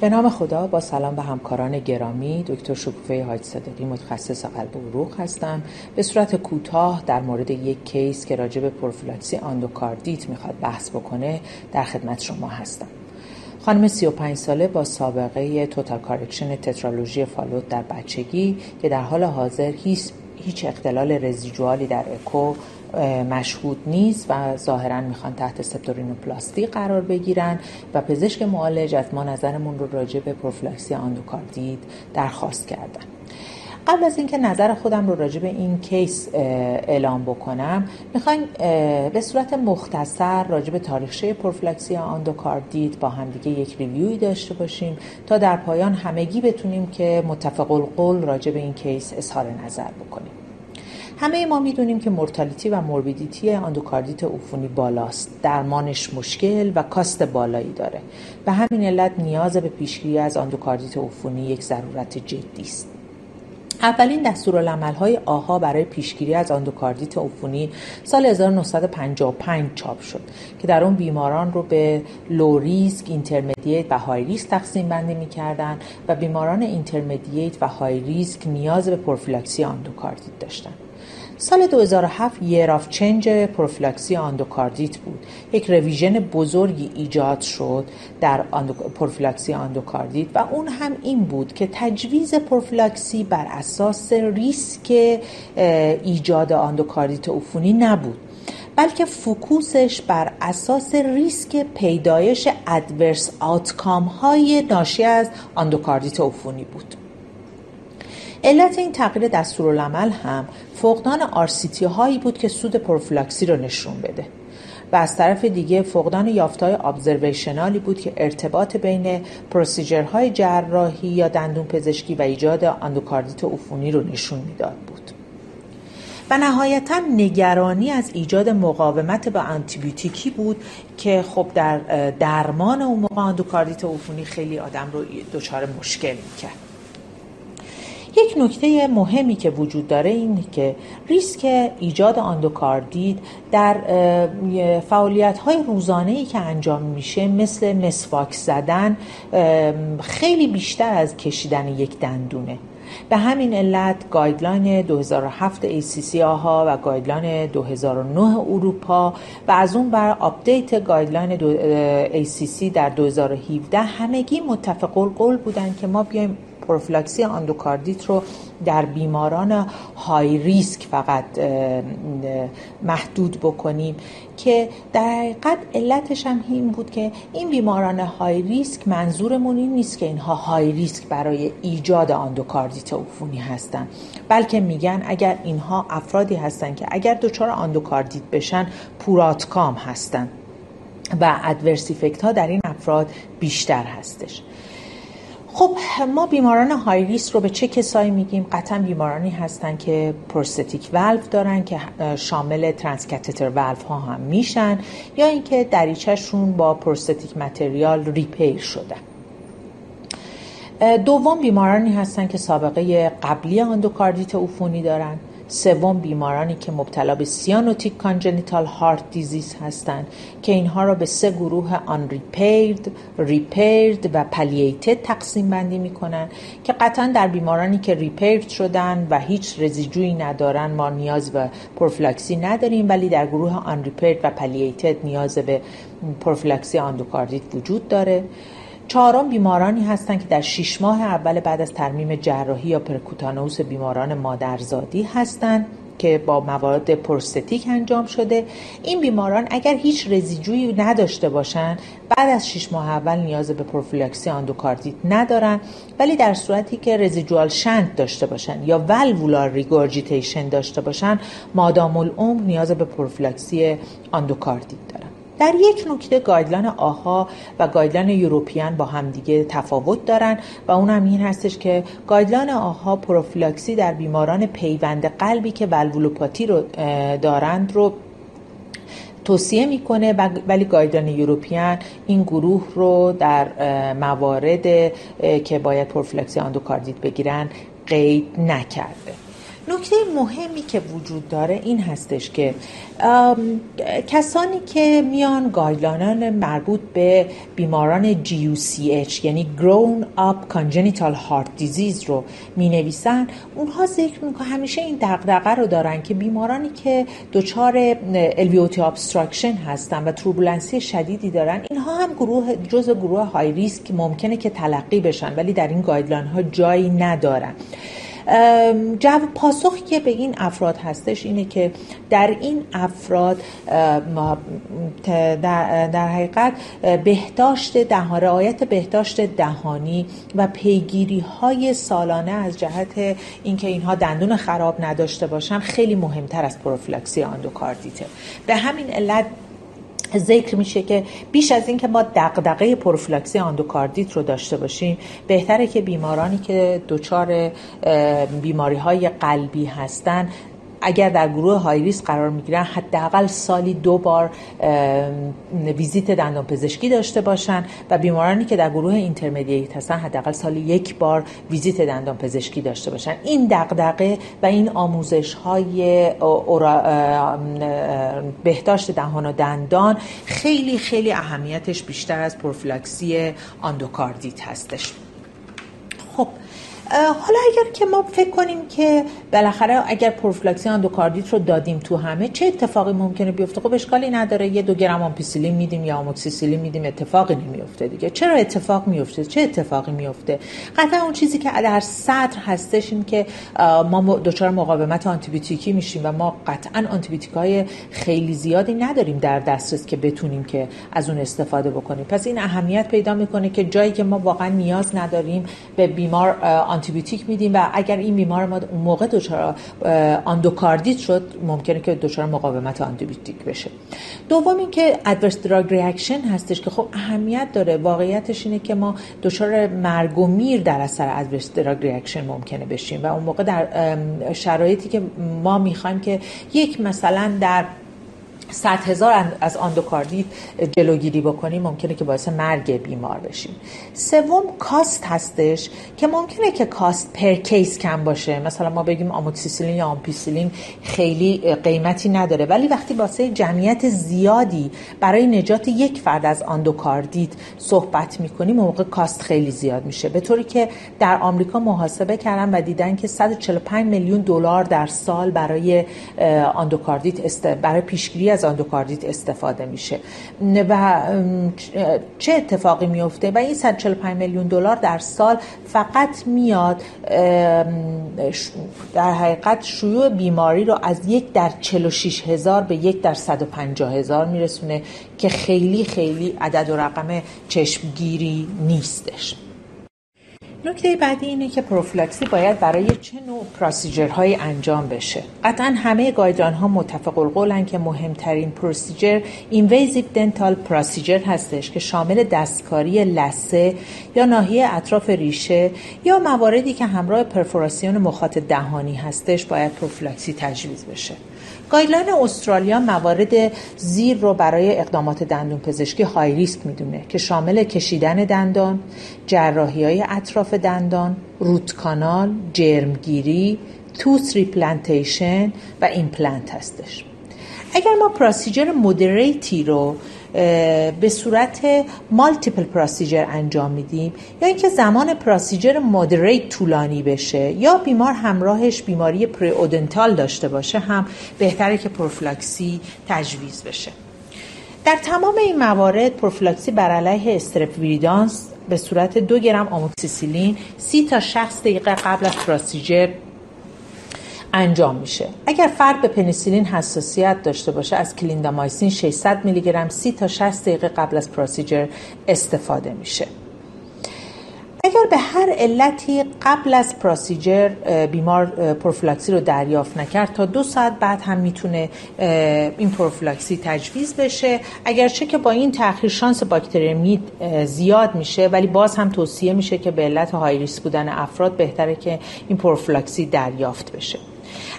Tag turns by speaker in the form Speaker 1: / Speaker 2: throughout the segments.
Speaker 1: به نام خدا با سلام به همکاران گرامی دکتر شکوفه حاج صادقی متخصص قلب و عروق هستم. به صورت کوتاه در مورد یک case که راجع به پروفیلاکسی آندوکاردیت می‌خواد بحث بکنه در خدمت شما هستم. خانم 35 ساله با سابقه total correction tetralogy Fallot در بچگی که در حال حاضر هیچ هیچ اختلال residual ی در اکو مشهود نیست و ظاهرا می‌خوان تحت septorhinoplasty قرار بگیرن و پزشک معالج از ما نظرمون رو راجع به پروفیلاکسی آندوکاردیت درخواست کردن. قبل از اینکه نظر خودم رو راجع به این case اعلام بکنم می‌خوایم به صورت مختصر راجع به تاریخچه پروفیلاکسی آندوکاردیت با همدیگه یک review ی داشته باشیم تا در پایان همگی بتونیم که متفق القول راجع به این case اظهار نظر بکنیم. همه ما می‌دونیم که mortality و morbidity آندوکاردیت عفونی بالاست. درمانش مشکل و cost بالایی داره. به همین علت نیاز به پیشگیری از آندوکاردیت عفونی یک ضرورت جدی است. اولین دستورالعمل‌های AHA برای پیشگیری از آندوکاردیت عفونی سال 1955 چاپ شد که در اون بیماران رو به low risk، intermediate و high risk تقسیم بندی می‌کردند و بیماران intermediate و high risk نیاز به پروفیلاکسی آندوکاردیت داشتند. سال 2007 year of change پروفیلاکسی آندوکاردیت بود. یک revision بزرگی ایجاد شد در پروفیلاکسی آندوکاردیت و اون هم این بود که تجویز پروفیلاکسی بر اساس ریسک ایجاد آندوکاردیت عفونی نبود بلکه focus ش بر اساس ریسک پیدایش adverse outcome های ناشی از آندوکاردیت عفونی بود. علت این تغییر دستورالعمل هم فقدان RCT هایی بود که سود پروفیلاکسی رو نشون بده. و از طرف دیگه فقدان یافته‌های observational ی بود که ارتباط بین procedure های جراحی یا دندون پزشکی و ایجاد اندوکاردیت عفونی رو نشون می‌داد بود. و نهایتا نگرانی از ایجاد مقاومت به آنتیبیوتیکی بود که خب در درمان اون موقع اندوکاردیت عفونی خیلی آدم رو دچار مشکل می‌کرد. یک نکته مهمی که وجود داره این که ریسک ایجاد آندوکاردیت در فعالیت های روزانه ای که انجام میشه مثل مسواک زدن خیلی بیشتر از کشیدن یک دندونه. به همین علت guideline 2007 ACC AHA و guideline 2009 اروپا و از اون ور update guideline ACC در 2017 همگی متفق القول بودن که ما بیایم پروفیلاکسی آندوکاردیت رو در بیماران high risk فقط محدود بکنیم که در حقیقت علتش هم این بود که این بیماران high risk منظورمون این نیست که اینها high risk برای ایجاد آندوکاردیت عفونی هستن. بلکه میگن اگر اینها افرادی هستن که اگر دچار آندوکاردیت بشن poor outcome هستن و adverse effect ها در این افراد بیشتر هستش. خب ما بیماران high risk رو به چه کسایی میگیم؟ قطعا بیمارانی هستن که prosthetic valve دارن که شامل transcatheter valve ها هم میشن یا اینکه دریچهشون با prosthetic material repair شدن دوم بیمارانی هستن که سابقه قبلی اندوکاردیت عفونی دارن. سوم بیمارانی که مبتلا به cyanotic congenital heart disease هستند که اینها را به سه گروه unrepaired، repaired و palliated تقسیم بندی می‌کنن که قطعا در بیمارانی که repaired شدن و هیچ residual ی ندارن ما نیاز به پروفیلاکسی نداریم ولی در گروه unrepaired و palliated نیاز به پروفیلاکسی آندوکاردیت وجود داره. چهارم بیمارانی هستند که در شش ماه اول بعد از ترمیم جراحی یا percutaneous بیماران مادرزادی هستند که با مواد prosthetic انجام شده. این بیماران اگر هیچ residual ی نداشته باشند بعد از 6 ماه اول نیاز به پروفیلاکسی آندوکاردیت ندارن ولی در صورتی که residual shunt داشته باشن یا valvular regurgitation داشته باشن مادام العمر نیاز به پروفیلاکسی آندوکاردیت دارن در یک نکته guideline AHA و guideline European با همدیگه تفاوت دارن و اون هم این هستش که guideline AHA پروفیلاکسی در بیماران پیوند قلبی که valvulopathy رو دارند رو توصیه می‌کنه ولی guideline European این گروه رو در موارد که باید پروفیلاکسی آندوکاردیت بگیرن قید نکرده. نکته مهمی که وجود داره این هستش که کسانی که میان guideline ان مربوط به بیماران GUCH یعنی Grown Up Congenital Heart Disease رو می نویسن اونها ذکر می‌کنن همیشه این دغدغه رو دارن که بیمارانی که دچار LVOT obstruction هستن و turbulency شدیدی دارن اینها هم گروه جزء گروه high risk ممکنه که تلقی بشن ولی در این guideline ها جایی ندارن. جو پاسخی که به این افراد هستش اینه که در این افراد در, حقیقت بهداشت دهان رعایت بهداشت دهانی و پیگیری های سالانه از جهت اینکه اینها دندون خراب نداشته باشن خیلی مهمتر از پروفیلاکسی آندوکاردیته. به همین علت ذکر میشه که بیش از اینکه ما دغدغه پروفیلاکسی آندوکاردیت رو داشته باشیم بهتره که بیمارانی که دچار بیماری های قلبی هستن اگر در گروه high risk قرار می‌گیرن حداقل سالی دو بار ویزیت دندان پزشکی داشته باشن و بیمارانی که در گروه intermediate هستن حداقل سالی یک بار ویزیت دندان پزشکی داشته باشن. این دغدغه و این آموزش های بهداشت دهان و دندان خیلی خیلی اهمیتش بیشتر از پروفیلاکسی آندوکاردیت هستش. حالا اگر که ما فکر کنیم که بالاخره اگر پروفیلاکسی اندوکاردیت رو دادیم تو همه چه اتفاقی ممکنه بیفته؟ خب اشکالی نداره. یه دو گرم آمپیسیلین میدیم یا آموکسیسیلین میدیم اتفاقی نمیفته دیگه. چرا اتفاق میفته چه اتفاقی میفته قطعا اون چیزی که در صدر هستش این که ما دچار مقاومت آنتیبیوتیکی میشیم و ما قطعا های خیلی زیادی نداریم در دسترس که بتونیم که از اون استفاده بکنیم. پس این اهمیت پیدا می‌کنه که جایی که ما واقعا نیاز نداریم به بیمار آنتیبیوتیک میدیم و اگر این بیمار ما اون موقع دچار آندوکاردیت شد ممکنه که دچار مقاومت آنتیبیوتیک بشه. دوم اینکه adverse drug reaction هستش که خب اهمیت داره. واقعیتش اینه که ما دچار مرگ و میر در اثر adverse drug reaction ممکنه بشیم و اون موقع در شرایطی که ما می‌خوایم که یک مثلا در صد هزار از آندوکاردیت جلوگیری بکنیم ممکنه که باعث مرگ بیمار بشیم. سوم cost هستش که ممکنه که cost per case کم باشه. مثلا ما بگیم آموکسیسیلین یا آمپیسیلین خیلی قیمتی نداره ولی وقتی واسه جمعیت زیادی برای نجات یک فرد از آندوکاردیت صحبت می‌کنیم موقع cost خیلی زیاد میشه. به طوری که در آمریکا محاسبه کردن و دیدن که 145 میلیون دلار در سال برای آندوکاردیت برای پیشگیری از آندوکاردیت استفاده میشه. و چه اتفاقی میفته؟ و این 145 میلیون دلار در سال فقط میاد در حقیقت شیوع بیماری رو از یک در 46 هزار به یک در 150 هزار میرسونه که خیلی خیلی عدد و رقم چشمگیری نیستش. نکته بعدی اینه که پروفیلاکسی باید برای چه نوع procedure هایی انجام بشه. قطعا همه guideline ها متفق القولن که مهمترین procedure invasive dental procedure هستش که شامل دستکاری لثه یا ناحیه اطراف ریشه یا مواردی که همراه پرفوراسیون مخاط دهانی هستش باید پروفیلاکسی تجویز بشه. guideline استرالیا موارد زیر رو برای اقدامات دندون پزشکی high risk می‌دونه که شامل کشیدن دندان، جراحی های اطراف دندان، root canal، جرمگیری، tooth replantation و ایمپلنت هستش. اگر ما procedure moderate ی رو به صورت multiple procedure انجام میدیم یا اینکه زمان procedure moderate طولانی بشه یا بیمار همراهش بیماری periodontal داشته باشه هم بهتره که پروفیلاکسی تجویز بشه. در تمام این موارد پروفیلاکسی بر علیه strep viridans به صورت دو گرم آموکسیسیلین سی تا 60 دقیقه قبل از procedure انجام میشه. اگر فرد به پنیسیلین حساسیت داشته باشه از کلیندامایسین 600 میلی گرم 30 تا 60 دقیقه قبل از procedure استفاده میشه. اگر به هر علتی قبل از procedure بیمار پروفیلاکسی رو دریافت نکرد تا دو ساعت بعد هم می‌تونه این پروفیلاکسی تجویز بشه. اگرچه که با این تاخیر شانس باکتریمی زیاد میشه ولی باز هم توصیه میشه که به علت high risk بودن افراد بهتره که این پروفیلاکسی دریافت بشه.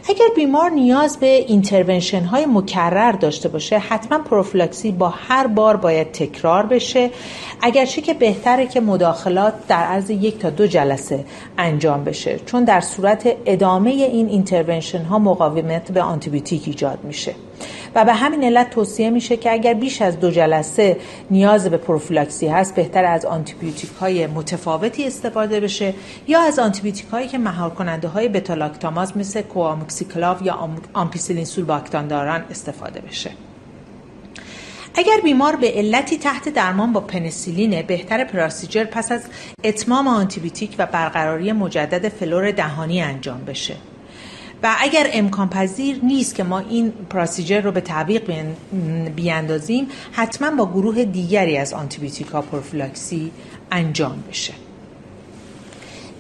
Speaker 1: اگر بیمار نیاز به intervention های مکرر داشته باشه حتما پروفیلاکسی با هر بار باید تکرار بشه. اگرچه که بهتره که مداخلات در عرض یک تا دو جلسه انجام بشه چون در صورت ادامه این intervention ها مقاومت به آنتیبیوتیک ایجاد میشه. و به همین علت توصیه میشه که اگر بیش از دو جلسه نیاز به پروفیلاکسی هست بهتر از آنتیبیوتیک های متفاوتی استفاده بشه یا از آنتیبیوتیک هایی که مهار کننده های بتالاکتاماز مثل کواموکسیکلاو یا آمپیسیلین سولباکتان دارن استفاده بشه. اگر بیمار به علتی تحت درمان با پنسیلینه بهتره procedure پس از اتمام آنتیبیوتیک و برقراری مجدد فلور دهانی انجام بشه. و اگر امکان پذیر نیست که ما این procedure رو به تعویق بیاندازیم حتما با گروه دیگری از آنتیبیوتیکا پروفیلاکسی انجام بشه.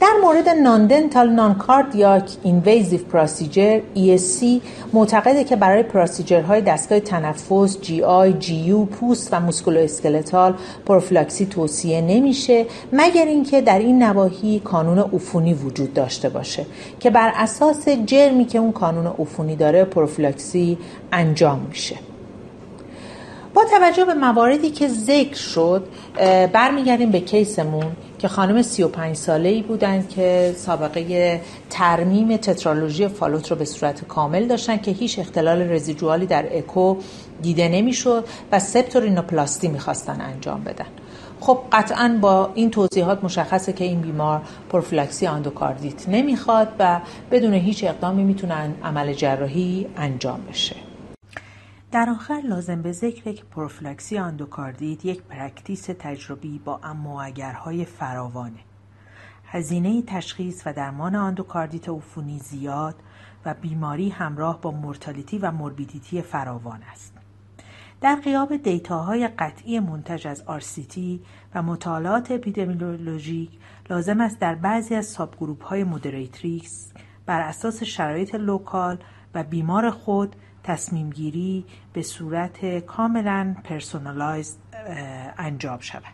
Speaker 1: در مورد non-dental non-cardiac invasive procedure ESC معتقده که برای procedure های دستگاه تنفس GI GU پوست و musculoskeletal پروفیلاکسی توصیه نمیشه مگر اینکه در این نواحی کانون عفونی وجود داشته باشه که بر اساس جرمی که اون کانون عفونی داره پروفیلاکسی انجام میشه. با توجه به مواردی که ذکر شد برمیگردیم به کیسمون که خانم 35 ساله ای بودند که سابقه ترمیم تترالوژی فالوت رو به صورت کامل داشتن که هیچ اختلال رزیجوالی در اکو دیده نمی‌شد و سپتورینوپلاستی می‌خواستن انجام بدن. خب قطعا با این توضیحات مشخصه که این بیمار پروفیلاکسی آندوکاردیت نمی‌خواد و بدون هیچ اقدامی می‌تونن عمل جراحی انجام بشه. در آخر لازم به ذکره که پروفیلاکسی آندوکاردیت یک practice تجربی با اما و اگرهای فراوانه. هزینه تشخیص و درمان آندوکاردیت عفونی زیاد و بیماری همراه با mortality و morbidity فراوان است. در غیاب data های قطعی منتج از RCT و مطالعات اپیدمیولوژیک لازم است در بعضی از subgroup های moderate risk بر اساس شرایط local و بیمار خود تصمیم گیری به صورت کاملا personalize انجام شود.